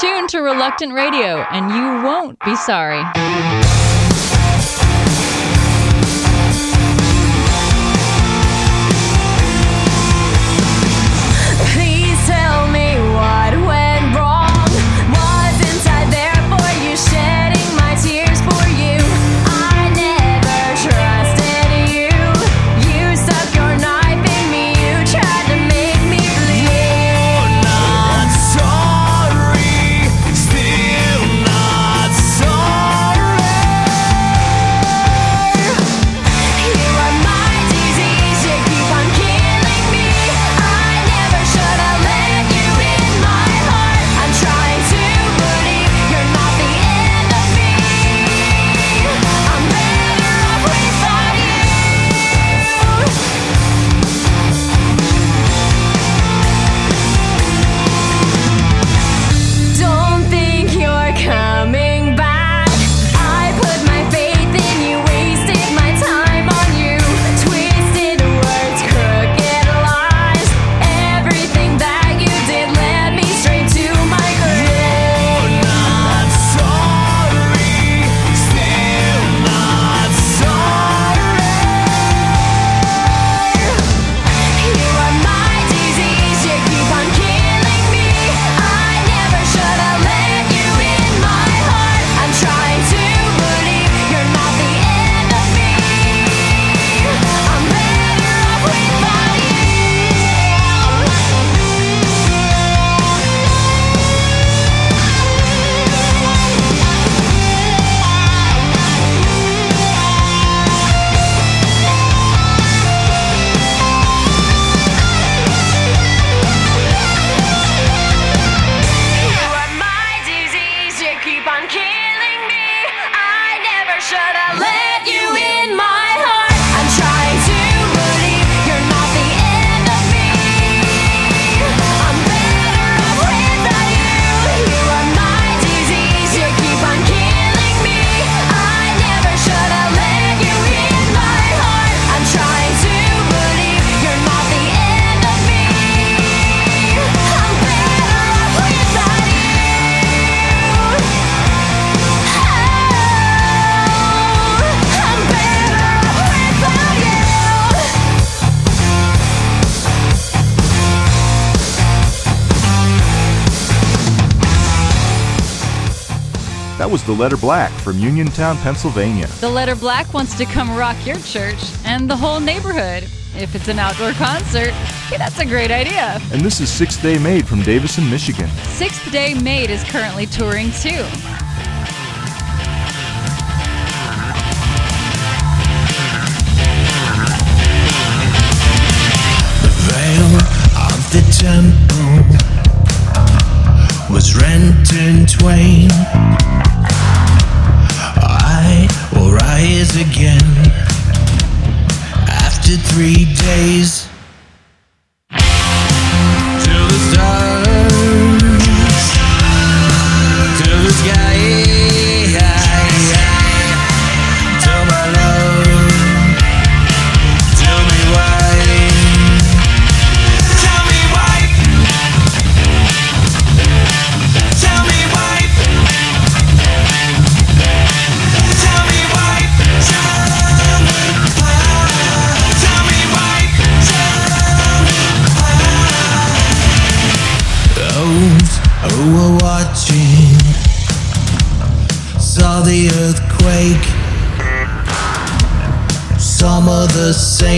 tuned to Reluctant Radio, and you won't be sorry. The Letter Black from Uniontown, Pennsylvania. The Letter Black wants to come rock your church and the whole neighborhood. If it's an outdoor concert, hey, that's a great idea. And this is Sixth Day Made from Davison, Michigan. Sixth Day Made is currently touring too. The veil of the temple was rent in twain. Rise again after three days.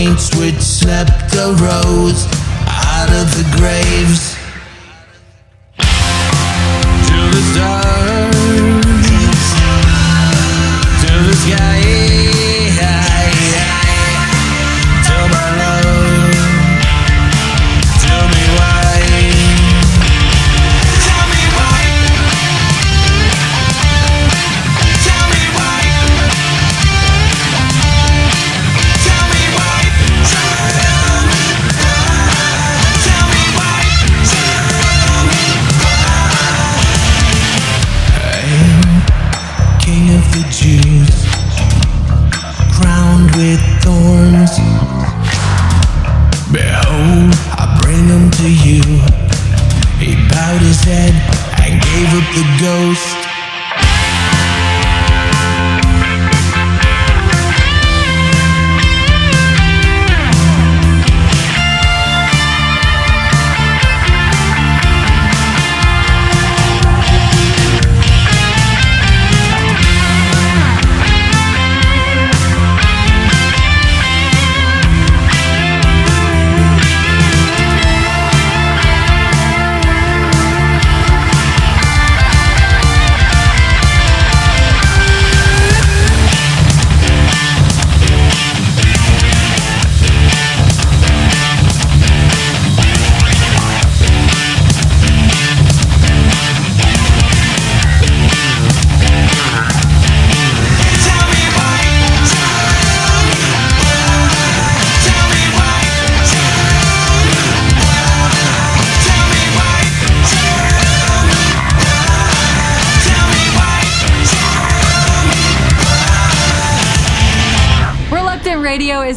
Saints which slept arose out of the graves.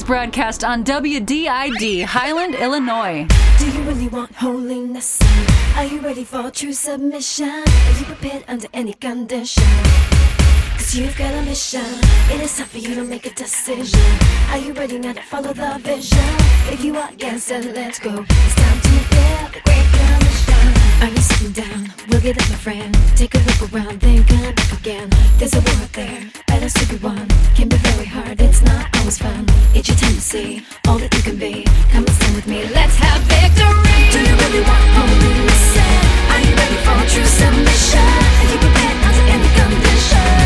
Is broadcast on WDID, Highland, Illinois. Do you really want holiness? Are you ready for true submission? Are you prepared under any condition? Cause you've got a mission. It is time for you to make a decision. Are you ready now to follow the vision? If you are, yes, then let's go. It's time to live the great commission. Are you sitting down? We'll get up, my friend. Take a look around, then come back again. There's a war out there, better to be see all that you can be. Come and stand with me, let's have victory. Do you really want holiness? Are you ready for true submission? Are you prepared under any condition?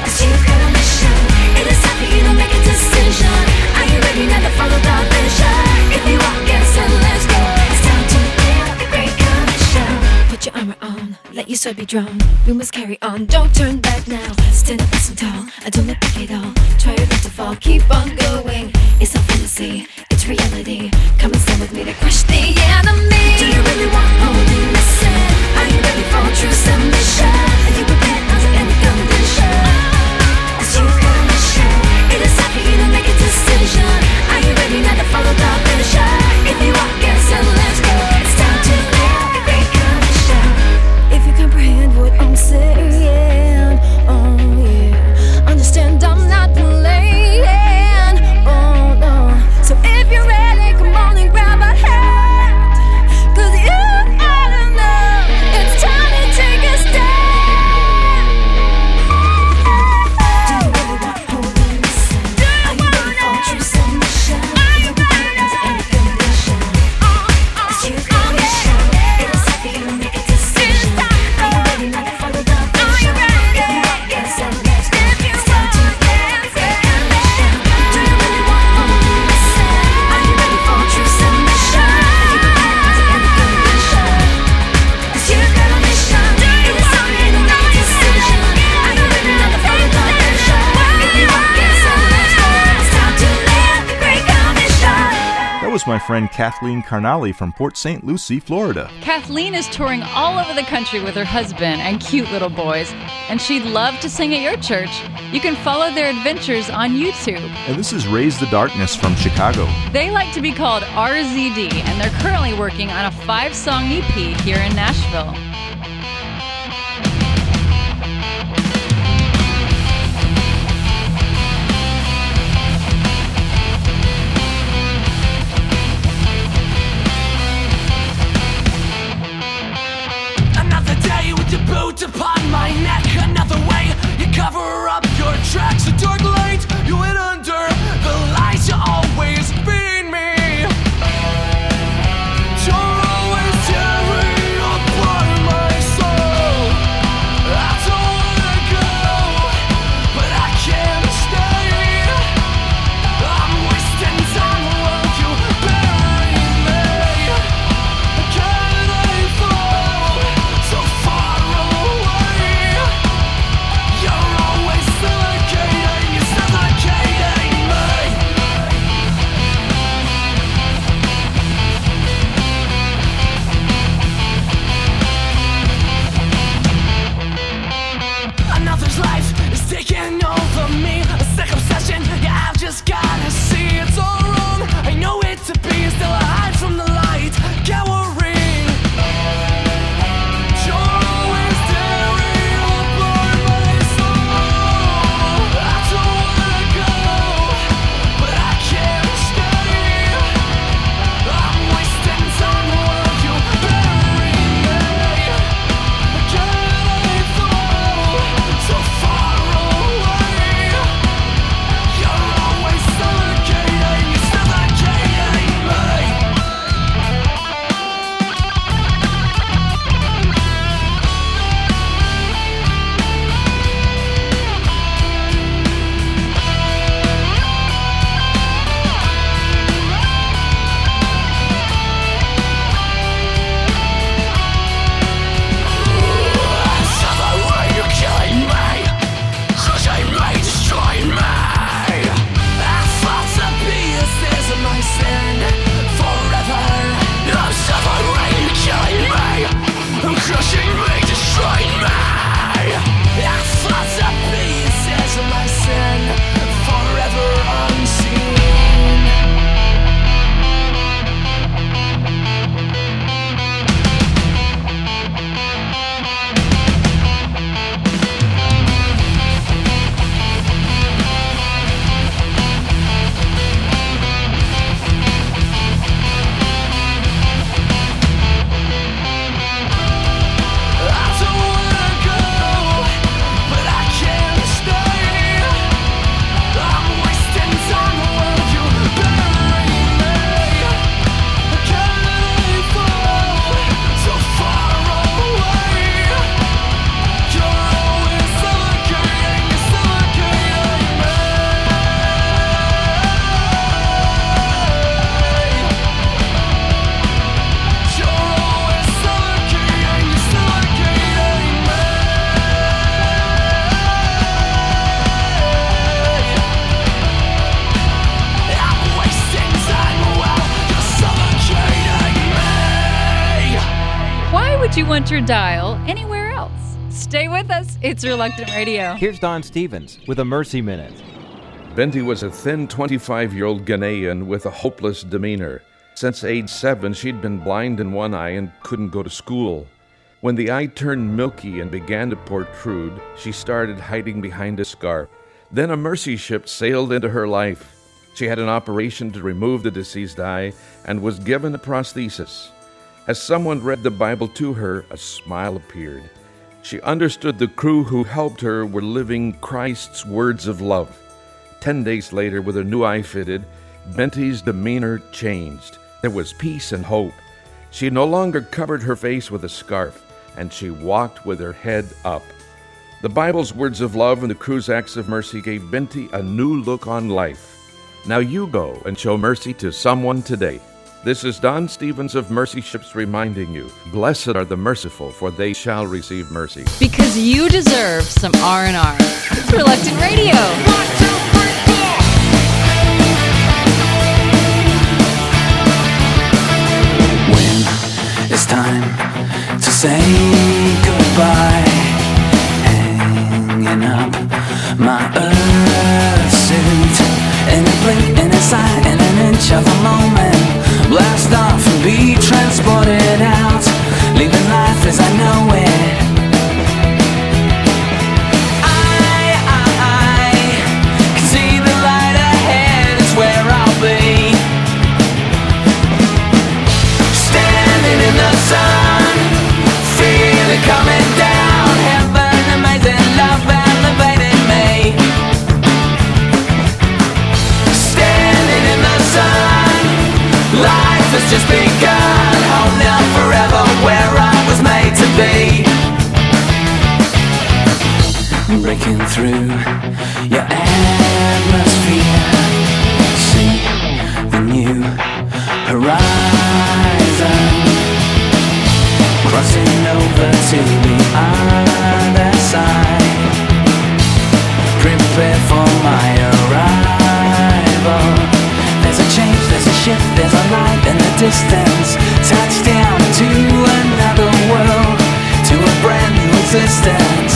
Cause you've got a mission. It is time for you to make a decision. Are you ready now to follow the vision? If you are, yes, then let's go. It's time to live the great commission. Put your armor on, let your sword be drawn. We must carry on, don't turn back now. Stand up nice tall, I don't let back at all. Try your best to fall, keep on going. It's fantasy, it's reality. Come and stand with me to crush the enemy. Do you really want holiness? Are you ready for true submission? Are you prepared under any condition? Cause you've got a mission. It is time for you to make a decision. Are you ready now to follow the vision? If you are, yes, then let's go. It's time to live the great commission. If you comprehend what I'm saying, friend Kathleen Carnali from Port St. Lucie, Florida. Kathleen is touring all over the country with her husband and cute little boys, and she'd love to sing at your church. You can follow their adventures on YouTube. And this is Raise the Darkness from Chicago. They like to be called RZD, and they're currently working on a five song EP here in Nashville. Cover up your tracks. A dark light you hid under want your dial anywhere else. Stay with us. It's Reluctant Radio. Here's Don Stephens with a Mercy Minute. Benti was a thin 25 year old Ghanaian with a hopeless demeanor. Since age seven, she'd been blind in one eye and couldn't go to school. When the eye turned milky and began to protrude, she started hiding behind a scarf. Then a mercy ship sailed into her life. She had an operation to remove the diseased eye and was given a prosthesis. As someone read the Bible to her, a smile appeared. She understood the crew who helped her were living Christ's words of love. Ten days later, with her new eye fitted, Benti's demeanor changed. There was peace and hope. She no longer covered her face with a scarf, and she walked with her head up. The Bible's words of love and the crew's acts of mercy gave Benti a new look on life. Now you go and show mercy to someone today. This is Don Stephens of Mercy Ships reminding you, blessed are the merciful, for they shall receive mercy. Because you deserve some R&R. It's Reluctant Radio. when it's time to say goodbye. Hanging up my earth suit in a blink, in a sign, in an inch of a moment. Be transported out, leaving life as I know it. Has just begun. Home now forever, where I was made to be. Breaking through your atmosphere, see the new horizon. Crossing over to the other side. Shift, there's a light in the distance. Touchdown to another world, to a brand new existence.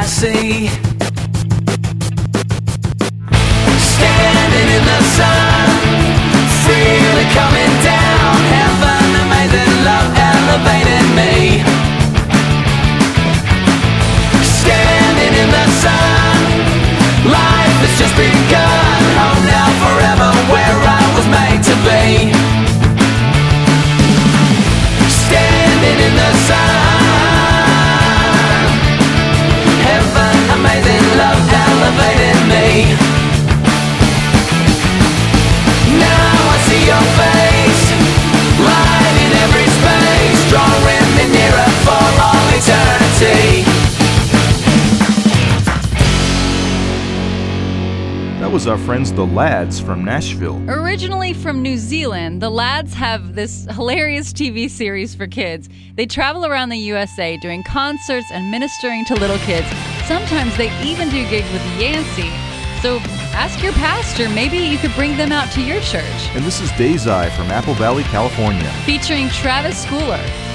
I see. Standing in the sun, feel it coming That was our friends the Lads from Nashville. Originally from New Zealand, the Lads have this hilarious TV series for kids. They travel around the USA doing concerts and ministering to little kids. Sometimes they even do gigs with Yancy. So ask your pastor, maybe you could bring them out to your church. And this is Days Eye from Apple Valley, California. Featuring Travis Schooler.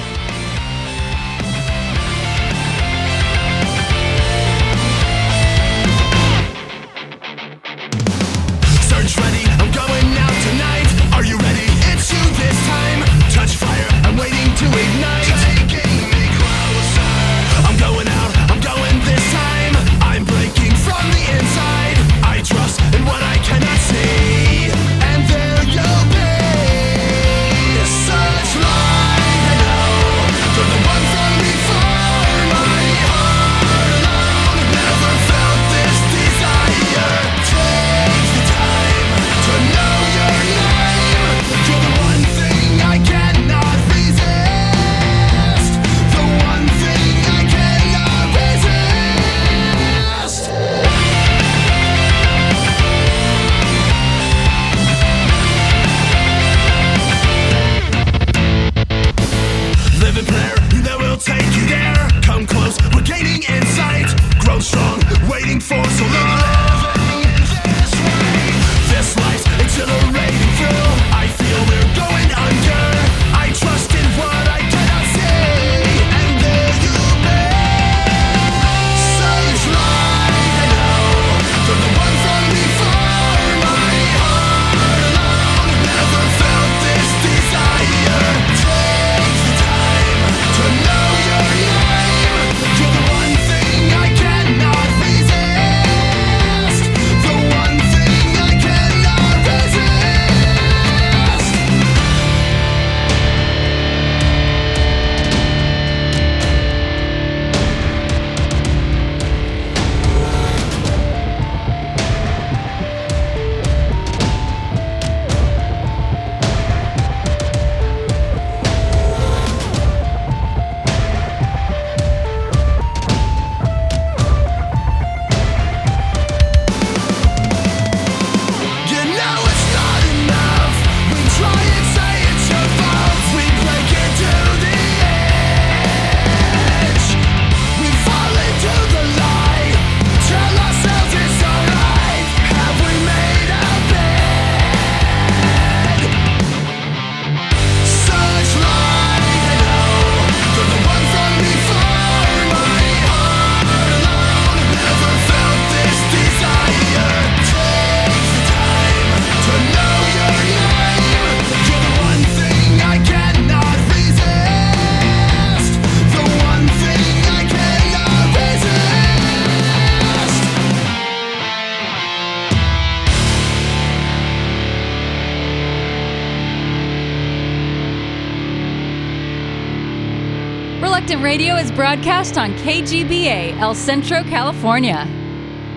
radio is broadcast on KGBA, El Centro, California.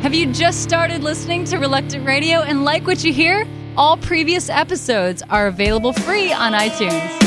Have you just started listening to Reluctant Radio and like what you hear? All previous episodes are available free on iTunes.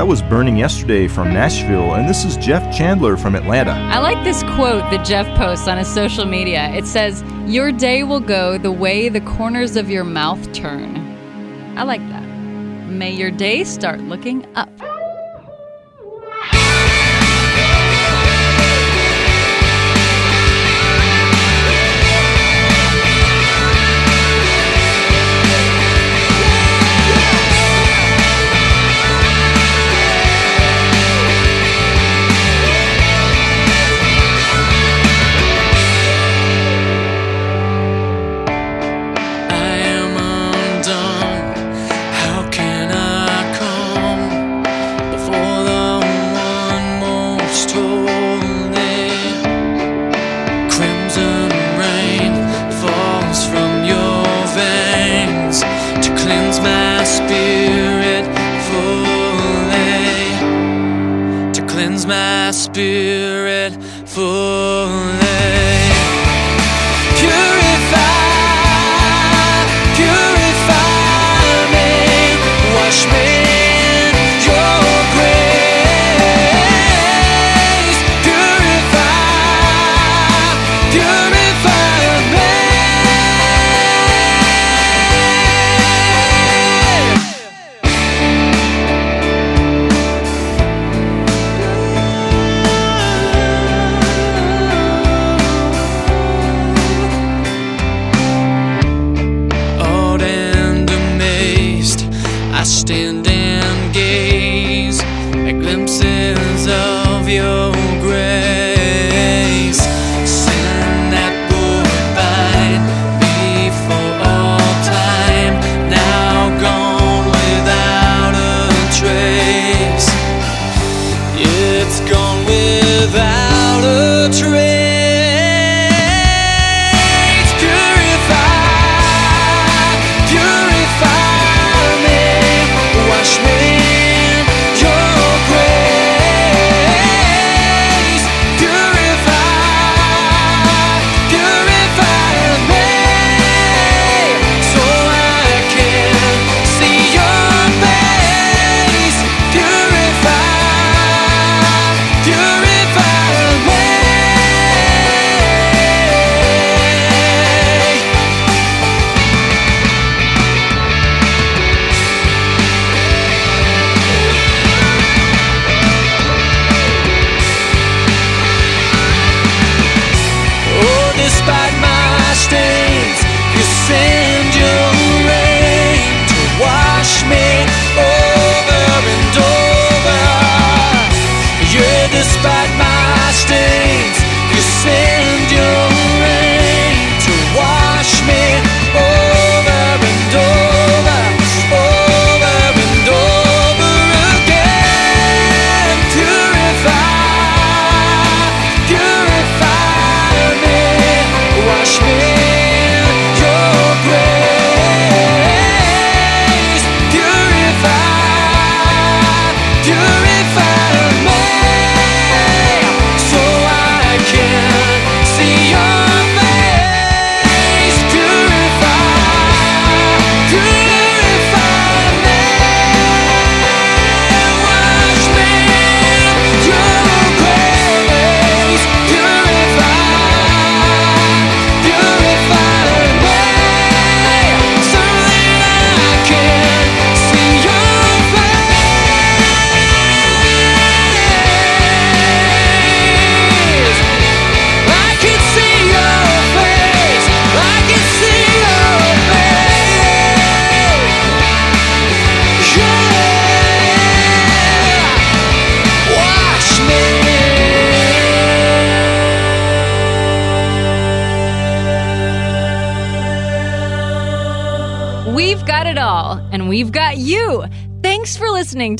That was Burning Yesterday from Nashville, and this is Jeff Chandler from Atlanta. I like this quote that Jeff posts on his social media. It says, Your day will go the way the corners of your mouth turn. I like that. May your day start looking up.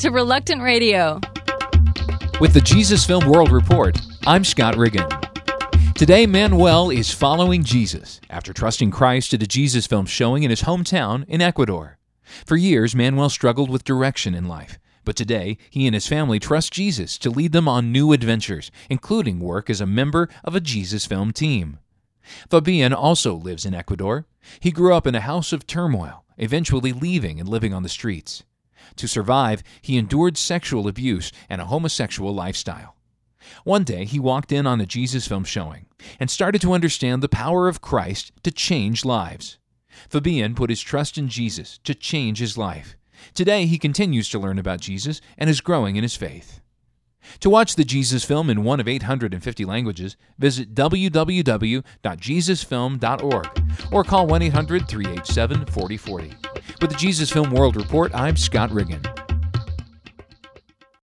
To Reluctant Radio. With the Jesus Film World Report, I'm Scott Riggin. Today, Manuel is following Jesus after trusting Christ at a Jesus film showing in his hometown in Ecuador. For years, Manuel struggled with direction in life, but today he and his family trust Jesus to lead them on new adventures, including work as a member of a Jesus film team. Fabian also lives in Ecuador. He grew up in a house of turmoil, eventually leaving and living on the streets. To survive, he endured sexual abuse and a homosexual lifestyle. One day, he walked in on a Jesus film showing and started to understand the power of Christ to change lives. Fabian put his trust in Jesus to change his life. Today, he continues to learn about Jesus and is growing in his faith. To watch the Jesus film in one of 850 languages, visit www.jesusfilm.org or call 1 800 387 4040. With the Jesus Film World Report, I'm Scott Riggin.